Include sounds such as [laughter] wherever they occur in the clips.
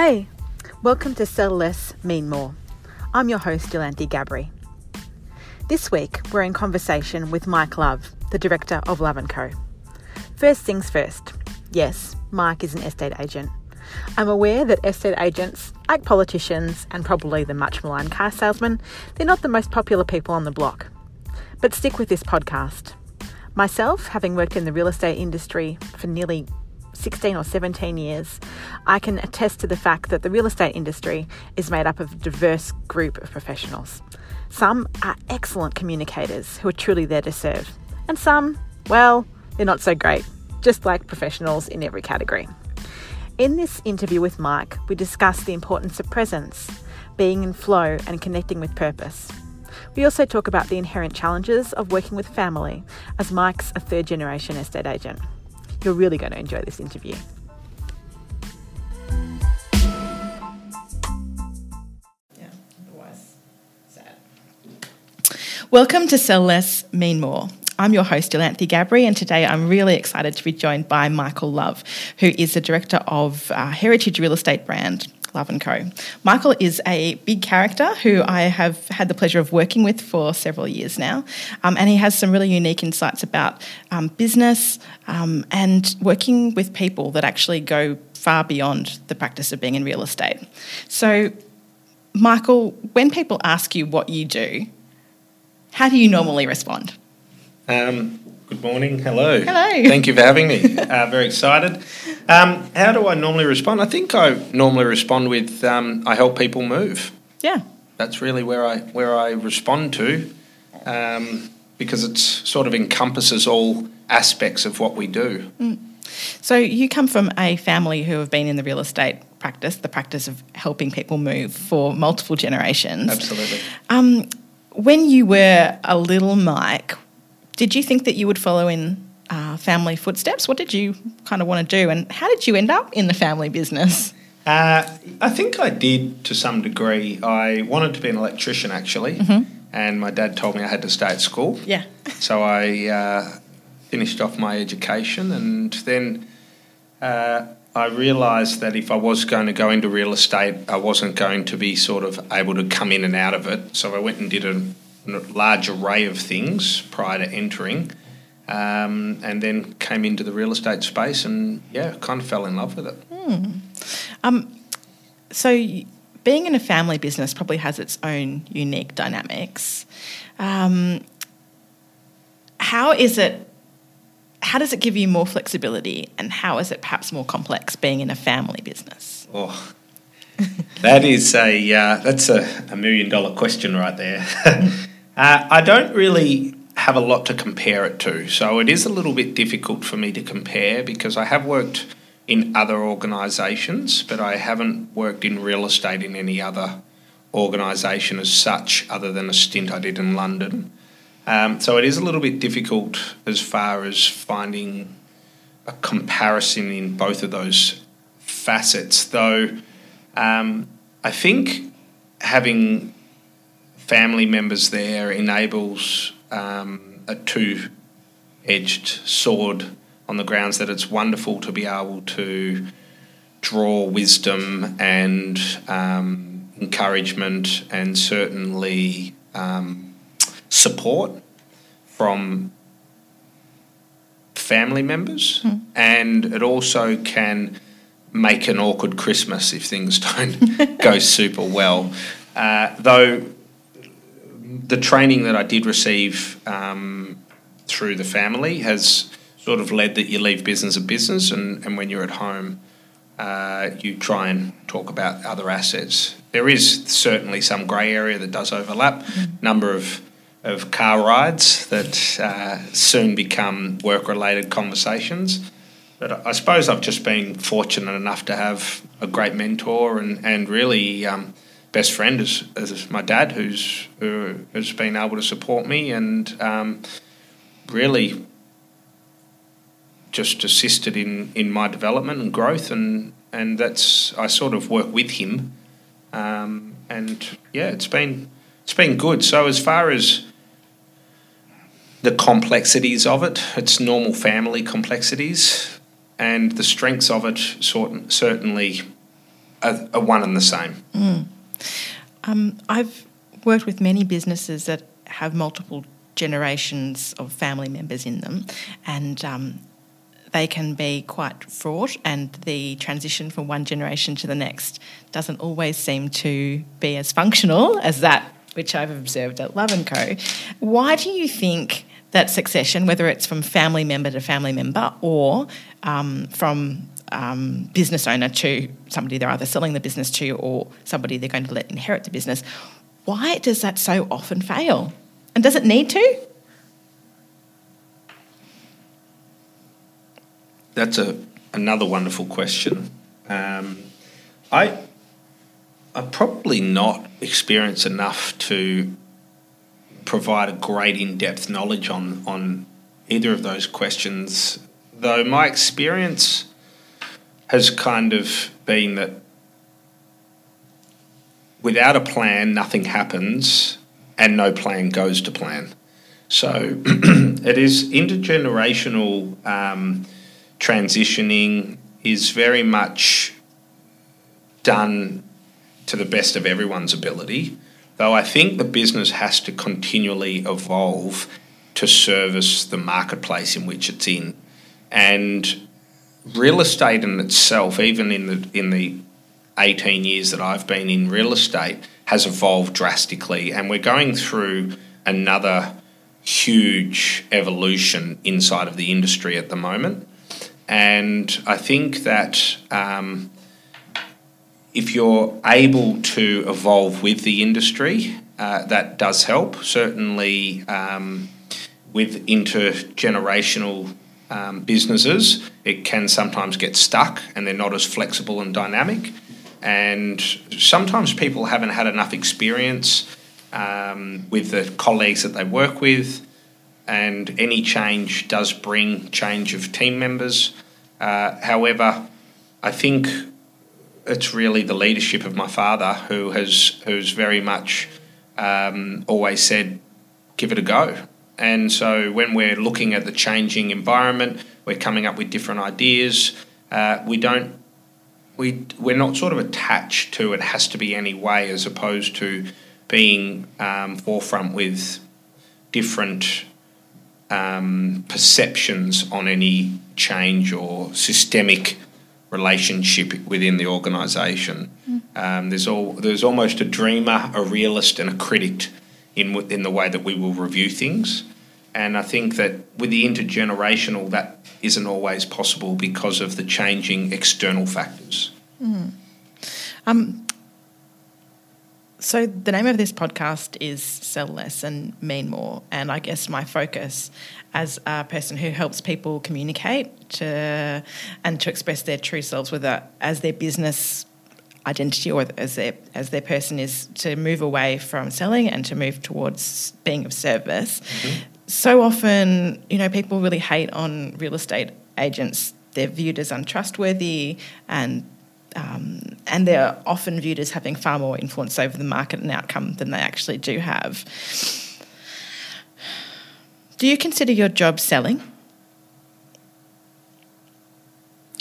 Hey, welcome to Sell Less, Mean More. I'm your host, Delanty Gabri. This week, we're in conversation with Mike Love, the director of Love & Co. First things first. Yes, Mike is an estate agent. I'm aware that estate agents, like politicians and probably the much maligned car salesman, they're not the most popular people on the block. But stick with this podcast. Myself, having worked in the real estate industry for nearly 16 or 17 years, I can attest to the fact that the real estate industry is made up of a diverse group of professionals. Some are excellent communicators who are truly there to serve, and some, well, they're not so great, just like professionals in every category. In this interview with Mike, we discuss the importance of presence, being in flow, and connecting with purpose. We also talk about the inherent challenges of working with family, as Mike's a third generation estate agent. You're really going to enjoy this interview. Yeah, otherwise, sad. Welcome to Sell Less, Mean More. I'm your host, Delanthi Gabri, and today I'm really excited to be joined by Michael Love, who is the director of uh, heritage real estate brand Love & Co. Michael is a big character who I have had the pleasure of working with for several years now, um, and he has some really unique insights about um, business um, and working with people that actually go far beyond the practice of being in real estate. So, Michael, when people ask you what you do, how do you normally respond? Um, Good morning. Hello. Hello. Thank you for having me. [laughs] uh, very excited. Um, how do I normally respond? I think I normally respond with um, I help people move. Yeah. That's really where I where I respond to, um, because it sort of encompasses all aspects of what we do. Mm. So you come from a family who have been in the real estate practice, the practice of helping people move for multiple generations. Absolutely. Um, when you were a little Mike, did you think that you would follow in uh, family footsteps? What did you kind of want to do, and how did you end up in the family business? Uh, I think I did to some degree. I wanted to be an electrician actually, mm-hmm. and my dad told me I had to stay at school. Yeah. So I uh, finished off my education, and then uh, I realised that if I was going to go into real estate, I wasn't going to be sort of able to come in and out of it. So I went and did a large array of things prior to entering. Um, and then came into the real estate space and yeah, kind of fell in love with it. Hmm. Um, so, being in a family business probably has its own unique dynamics. Um, how is it? How does it give you more flexibility, and how is it perhaps more complex being in a family business? Oh, that is a uh, that's a, a million dollar question right there. [laughs] Uh, I don't really have a lot to compare it to, so it is a little bit difficult for me to compare because I have worked in other organisations, but I haven't worked in real estate in any other organisation as such, other than a stint I did in London. Um, so it is a little bit difficult as far as finding a comparison in both of those facets, though um, I think having family members there enables um, a two edged sword on the grounds that it's wonderful to be able to draw wisdom and um, encouragement and certainly um, support from family members. Mm. And it also can make an awkward Christmas if things [laughs] don't go [laughs] super well. Uh, though the training that I did receive um, through the family has sort of led that you leave business a business, and, and when you're at home, uh, you try and talk about other assets. There is certainly some grey area that does overlap. Mm-hmm. Number of of car rides that uh, soon become work related conversations. But I suppose I've just been fortunate enough to have a great mentor and, and really um, best friend is, is my dad, who's who has been able to support me and um, really just assisted in, in my development and growth, and and that's I sort of work with him, um, and yeah, it's been it's been good. So as far as the complexities of it, it's normal family complexities, and the strengths of it sort certainly are, are one and the same. Um, I've worked with many businesses that have multiple generations of family members in them, and um, they can be quite fraught, and the transition from one generation to the next doesn't always seem to be as functional as that which I've observed at Love and Co. Why do you think that succession, whether it's from family member to family member or um, from um, business owner to somebody they're either selling the business to or somebody they're going to let inherit the business, why does that so often fail? And does it need to? That's a another wonderful question. Um, I I'm probably not experienced enough to provide a great in-depth knowledge on on either of those questions. Though my experience has kind of been that without a plan, nothing happens, and no plan goes to plan. So [clears throat] it is intergenerational um, transitioning is very much done to the best of everyone's ability, though I think the business has to continually evolve to service the marketplace in which it's in. And real estate in itself, even in the in the 18 years that I've been in real estate, has evolved drastically, and we're going through another huge evolution inside of the industry at the moment. And I think that um, if you're able to evolve with the industry, uh, that does help. Certainly, um, with intergenerational um, businesses, it can sometimes get stuck and they're not as flexible and dynamic. And sometimes people haven't had enough experience um, with the colleagues that they work with, and any change does bring change of team members. Uh, however, I think it's really the leadership of my father who has who's very much um, always said, "Give it a go." And so when we're looking at the changing environment, we're coming up with different ideas. Uh, we don't we we're not sort of attached to it has to be any way as opposed to being um, forefront with different um, perceptions on any change or systemic relationship within the organisation. Mm. Um, there's all there's almost a dreamer, a realist, and a critic in in the way that we will review things. And I think that with the intergenerational, that isn't always possible because of the changing external factors. Mm. Um, so the name of this podcast is Sell Less and Mean More, and I guess my focus as a person who helps people communicate to, and to express their true selves, whether as their business identity or as their as their person is to move away from selling and to move towards being of service. Mm-hmm. So often, you know, people really hate on real estate agents. They're viewed as untrustworthy and um, and they're often viewed as having far more influence over the market and outcome than they actually do have. Do you consider your job selling?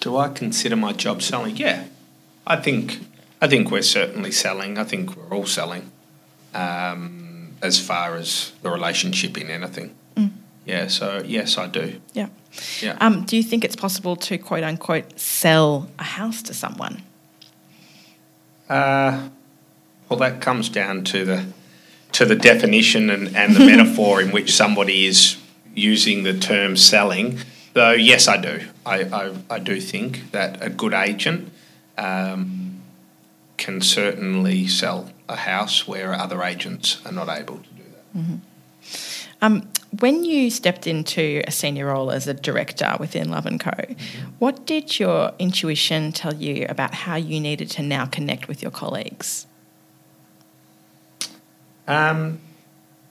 Do I consider my job selling? Yeah, I think I think we're certainly selling. I think we're all selling, um, as far as the relationship in anything. Mm. Yeah. So yes, I do. Yeah. Yeah. Um, do you think it's possible to quote unquote sell a house to someone? Uh, well, that comes down to the to the definition and, and the metaphor in which somebody is using the term selling. Though, yes, I do. I, I, I do think that a good agent um, can certainly sell a house where other agents are not able to do that. Mm-hmm. Um, when you stepped into a senior role as a director within Love and Co, mm-hmm. what did your intuition tell you about how you needed to now connect with your colleagues? Um,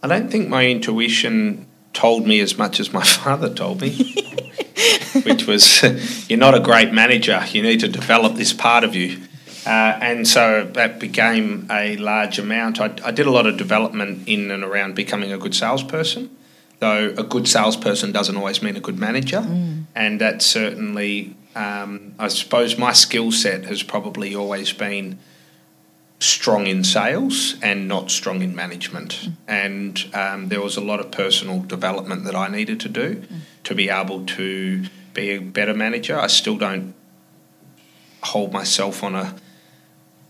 I don't think my intuition told me as much as my [laughs] father told me, [laughs] which was [laughs] you're not a great manager. You need to develop this part of you. Uh, and so that became a large amount. I, I, did a lot of development in and around becoming a good salesperson, though a good salesperson doesn't always mean a good manager. Mm. And that certainly um, I suppose my skill set has probably always been strong in sales and not strong in management. Mm. And um, there was a lot of personal development that I needed to do mm. to be able to be a better manager. I still don't hold myself on a,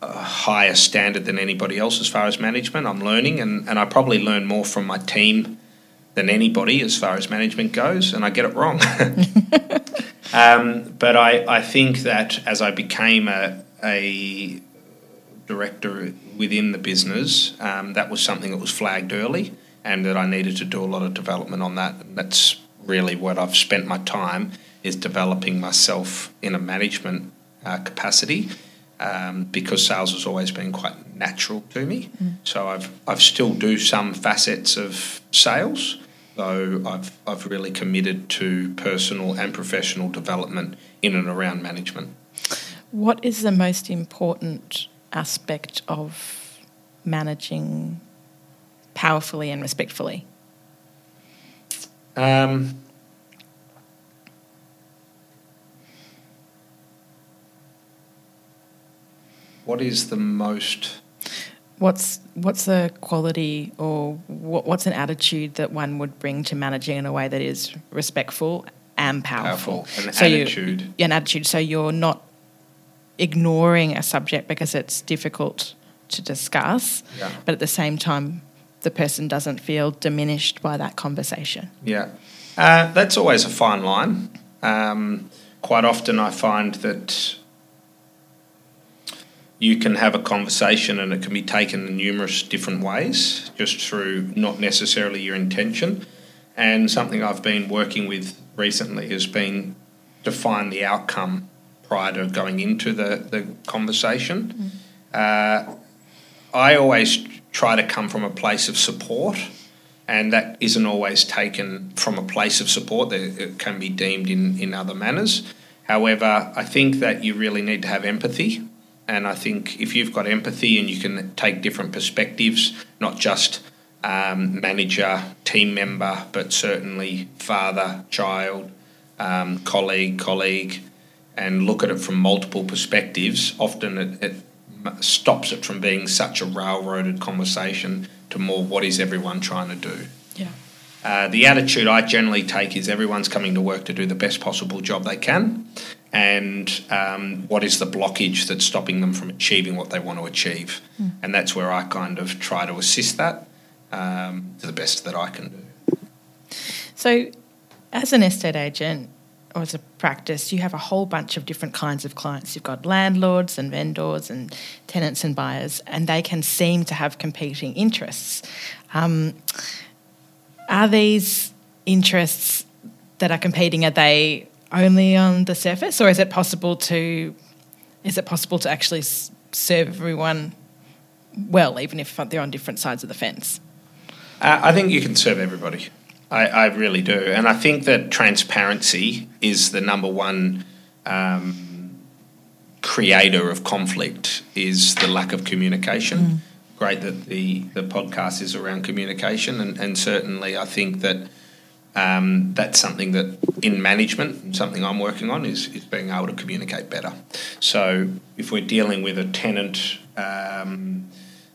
a, higher standard than anybody else as far as management. I'm learning, and, and I probably learn more from my team than anybody as far as management goes, and I get it wrong. [laughs] um, but I, I think that as I became a, a director within the business, um, that was something that was flagged early, and that I needed to do a lot of development on that. And that's really what I've spent my time is developing myself in a management uh, capacity. Um, because sales has always been quite natural to me, mm. so I've I've still do some facets of sales, though I've I've really committed to personal and professional development in and around management. What is the most important aspect of managing powerfully and respectfully? Um, what is the most what's what's a quality or what, what's an attitude that one would bring to managing in a way that is respectful and powerful, powerful. An so attitude you, an attitude so you're not ignoring a subject because it's difficult to discuss, yeah. but at the same time, the person doesn't feel diminished by that conversation. Yeah, uh, that's always a fine line. Um, quite often, I find that you can have a conversation and it can be taken in numerous different ways, just through not necessarily your intention. And something I've been working with recently has been define the outcome prior to going into the, the conversation. Mm. Uh, I always try to come from a place of support, and that isn't always taken from a place of support. It can be deemed in, in other manners. However, I think that you really need to have empathy. And I think if you've got empathy and you can take different perspectives, not just um, manager, team member, but certainly father, child, um, colleague, colleague, and look at it from multiple perspectives, often it, it stops it from being such a railroaded conversation to more what is everyone trying to do. Yeah. Uh, the attitude I generally take is everyone's coming to work to do the best possible job they can, and um, what is the blockage that's stopping them from achieving what they want to achieve, mm. and that's where I kind of try to assist that um, to the best that I can do. So, as an estate agent, or as a practice, you have a whole bunch of different kinds of clients. You've got landlords and vendors and tenants and buyers, and they can seem to have competing interests. Um, are these interests that are competing? Are they only on the surface, or is it possible to is it possible to actually serve everyone well, even if they're on different sides of the fence? Uh, I think you can serve everybody. I, I, really do. And I think that transparency is the number one um, creator of conflict is the lack of communication. Mm. Great that the, the podcast is around communication, and, and certainly I think that um, that's something that in management, something I'm working on is, is being able to communicate better. So if we're dealing with a tenant um,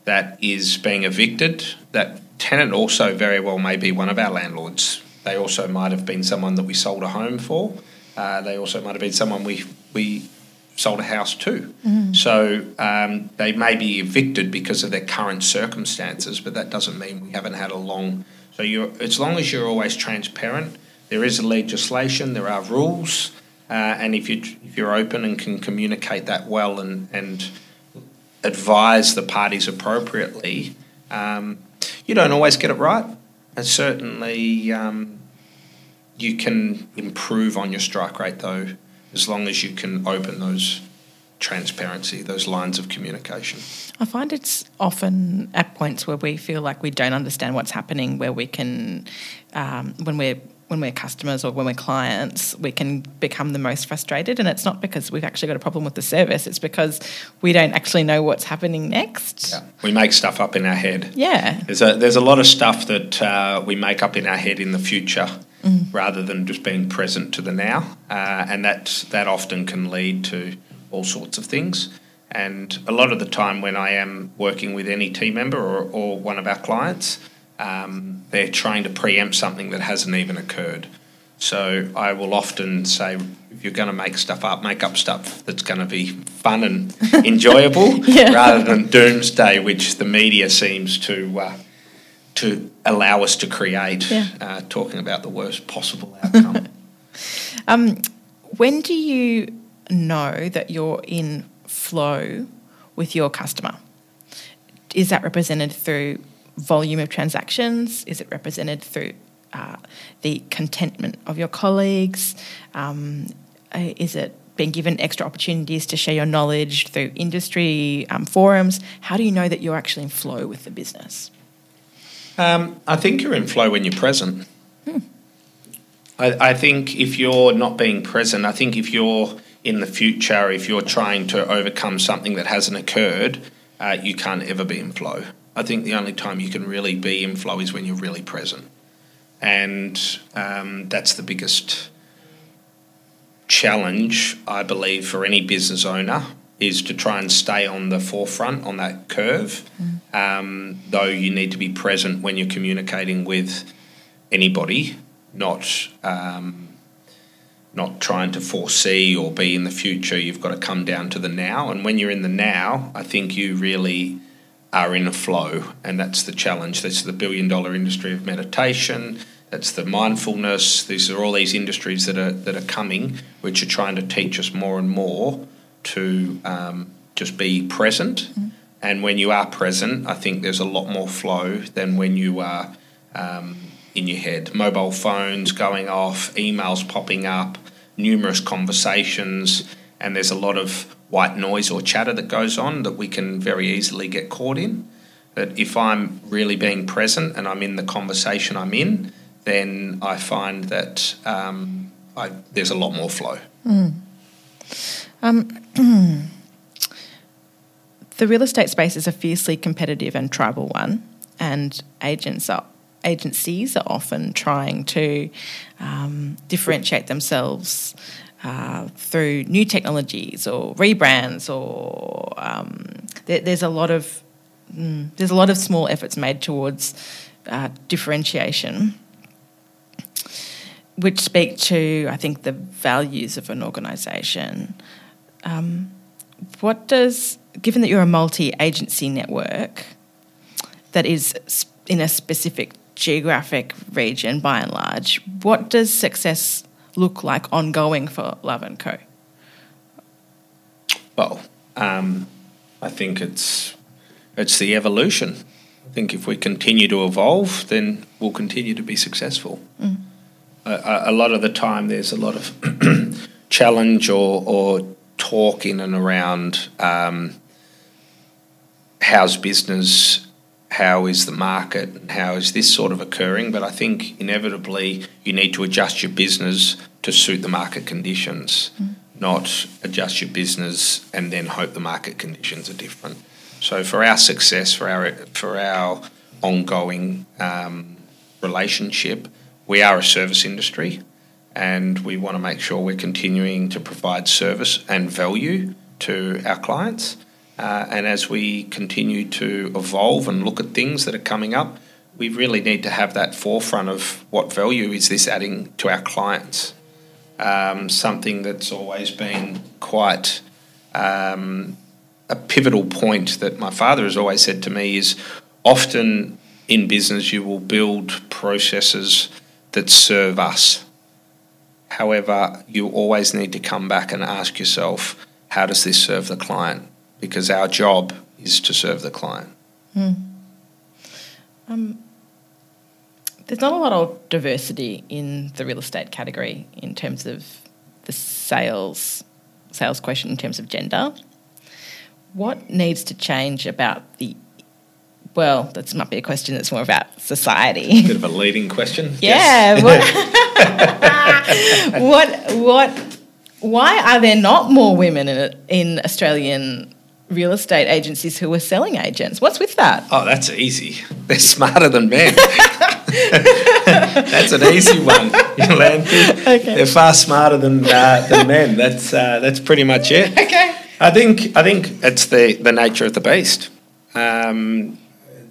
that is being evicted, that tenant also very well may be one of our landlords. They also might have been someone that we sold a home for. Uh, they also might have been someone we we sold a house to. Mm. So um, they may be evicted because of their current circumstances, but that doesn't mean we haven't had a long. So you as long as you're always transparent, there is a legislation, there are rules, uh, and if you if you're open and can communicate that well and and advise the parties appropriately. Um, you don't always get it right, and certainly um, you can improve on your strike rate though, as long as you can open those transparency, those lines of communication. I find it's often at points where we feel like we don't understand what's happening, where we can, um, when we're when we're customers or when we're clients, we can become the most frustrated. And it's not because we've actually got a problem with the service, it's because we don't actually know what's happening next. Yeah. We make stuff up in our head. Yeah. There's a, there's a lot of stuff that uh, we make up in our head in the future. rather than just being present to the now. Uh, and that, that often can lead to all sorts of things. And a lot of the time, when I am working with any team member or, or one of our clients, um, they're trying to preempt something that hasn't even occurred. So I will often say, if you're going to make stuff up, make up stuff that's going to be fun and [laughs] enjoyable, yeah. rather than doomsday, which the media seems to uh, to allow us to create, yeah. uh, talking about the worst possible outcome. [laughs] um, when do you know that you're in flow with your customer? Is that represented through volume of transactions? Is it represented through uh, the contentment of your colleagues? Um, uh, is it being given extra opportunities to share your knowledge through industry um, forums? How do you know that you're actually in flow with the business? Um, I think you're in flow when you're present. Hmm. I, I think if you're not being present, I think if you're in the future, if you're trying to overcome something that hasn't occurred, uh, you can't ever be in flow. I think the only time you can really be in flow is when you're really present. And um, that's the biggest challenge, I believe, for any business owner is to try and stay on the forefront on that curve. Mm. Um, though you need to be present when you're communicating with anybody, not um, not trying to foresee or be in the future. You've got to come down to the now, and when you're in the now, I think you really are in a flow, and that's the challenge. That's the billion dollar industry of meditation. That's the mindfulness. These are all these industries that are that are coming, which are trying to teach us more and more to um, just be present. Mm-hmm. And when you are present, I think there's a lot more flow than when you are um, in your head. Mobile phones going off, emails popping up, numerous conversations, and there's a lot of white noise or chatter that goes on that we can very easily get caught in. But if I'm really being present and I'm in the conversation I'm in, then I find that um, I, there's a lot more flow. Mm. Um, [clears throat] the real estate space is a fiercely competitive and tribal one, and agents are agencies are often trying to um, differentiate themselves uh, through new technologies or rebrands, or um, there, there's a lot of mm, there's a lot of small efforts made towards uh, differentiation, which speak to I think the values of an organisation. Um, what does, given that you're a multi-agency network that is in a specific geographic region by and large, what does success look like ongoing for Love and Co? Well, um, I think it's it's the evolution. I think if we continue to evolve, then we'll continue to be successful. Mm. A, a, lot of the time, there's a lot of [clears throat] challenge or, or talk in and around um, how's business how is the market and how is this sort of occurring. But I think inevitably you need to adjust your business to suit the market conditions, mm. not adjust your business and then hope the market conditions are different. So for our success, for our for our ongoing um, relationship, we are a service industry, and we want to make sure we're continuing to provide service and value to our clients. Uh, and as we continue to evolve and look at things that are coming up, we really need to have that forefront of what value is this adding to our clients. Um, something that's always been quite um, a pivotal point that my father has always said to me is often in business you will build processes that serve us. However, you always need to come back and ask yourself, how does this serve the client? Because our job is to serve the client. Mm. Um, there's not a lot of diversity in the real estate category in terms of the sales sales question in terms of gender. What needs to change about the well, that might be a question that's more about society. Bit of a leading question. [laughs] Yeah. Yes. What, [laughs] what, what, why are there not more women in, in Australian real estate agencies who were selling agents. What's with that? Oh, that's easy. They're smarter than men. [laughs] that's an easy one, Okay. They're far smarter than uh, than men. That's uh, that's pretty much it. Okay. I think I think it's the the nature of the beast. Um,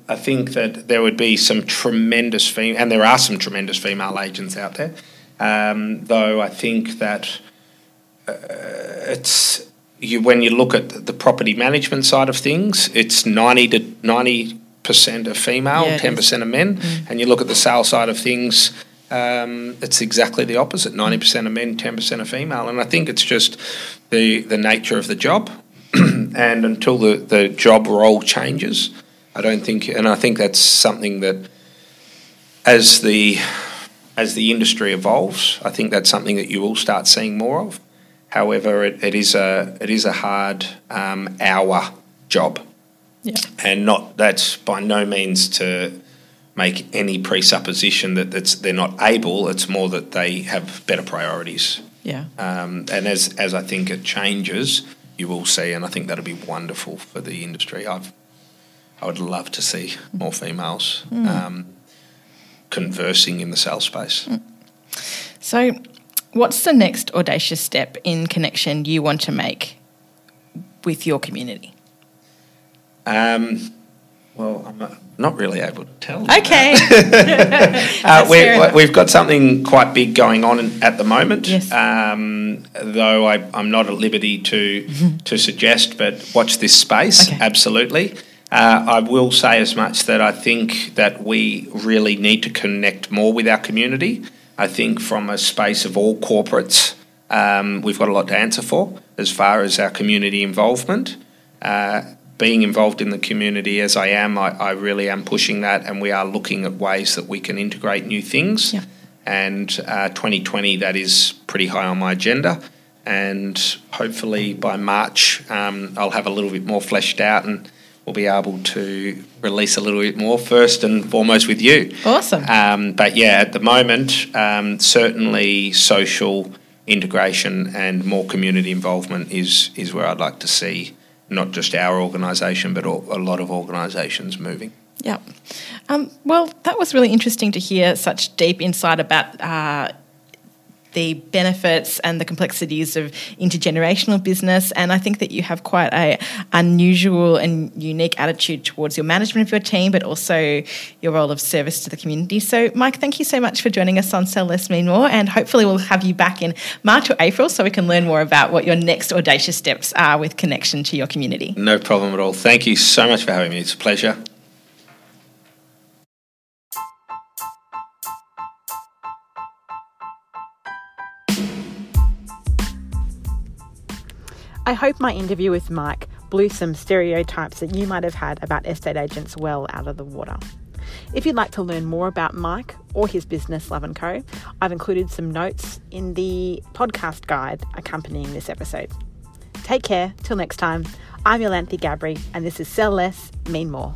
I think that there would be some tremendous fem- and there are some tremendous female agents out there. Um, though I think that uh, it's you when you look at the property management side of things, it's ninety to ninety percent of female, ten yeah, percent of men, mm. and you look at the sales side of things. Um, it's exactly the opposite: ninety percent of men, ten percent of female, and I think it's just the the nature of the job. [clears throat] and until the, the job role changes, I don't think, and I think that's something that as the as the industry evolves, I think that's something that you will start seeing more of. However, it, it is a it is a hard um, hour job, yeah. and not that's by no means to make any presupposition that that's they're not able. It's more that they have better priorities. Yeah. Um, and as as I think it changes, you will see, and I think that'll be wonderful for the industry. I've I would love to see more females mm. um, conversing in the sales space. Mm. So, What's the next audacious step in connection you want to make with your community? Um, well, I'm not really able to tell. Okay. [laughs] uh, [laughs] we have got something quite big going on at the moment. Yes. Um, though I, am not at liberty to mm-hmm. [laughs] to suggest, but watch this space. Okay. Absolutely. Uh, I will say as much that I think that we really need to connect more with our community. I think from a space of all corporates, um, we've got a lot to answer for as far as our community involvement. Uh, being involved in the community as I am, I, I, really am pushing that, and we are looking at ways that we can integrate new things. Yeah. And uh, 2020, that is pretty high on my agenda. And hopefully by March, um, I'll have a little bit more fleshed out and we'll be able to release a little bit more first and foremost with you. Awesome. Um, but yeah, at the moment, um, certainly social integration and more community involvement is is where I'd like to see not just our organisation but a lot of organisations moving. Yeah. Um, well, that was really interesting to hear such deep insight about uh, the benefits and the complexities of intergenerational business. And I think that you have quite a unusual and unique attitude towards your management of your team, but also your role of service to the community. So, Mike, thank you so much for joining us on Sell Less Mean More, and hopefully we'll have you back in March or April so we can learn more about what your next audacious steps are with connection to your community. No problem at all. Thank you so much for having me. It's a pleasure. I hope my interview with Mike blew some stereotypes that you might have had about estate agents well out of the water. If you'd like to learn more about Mike or his business Love & Co, I've included some notes in the podcast guide accompanying this episode. Take care, till next time. I'm Yolanthe Gabri and this is Sell Less, Mean More.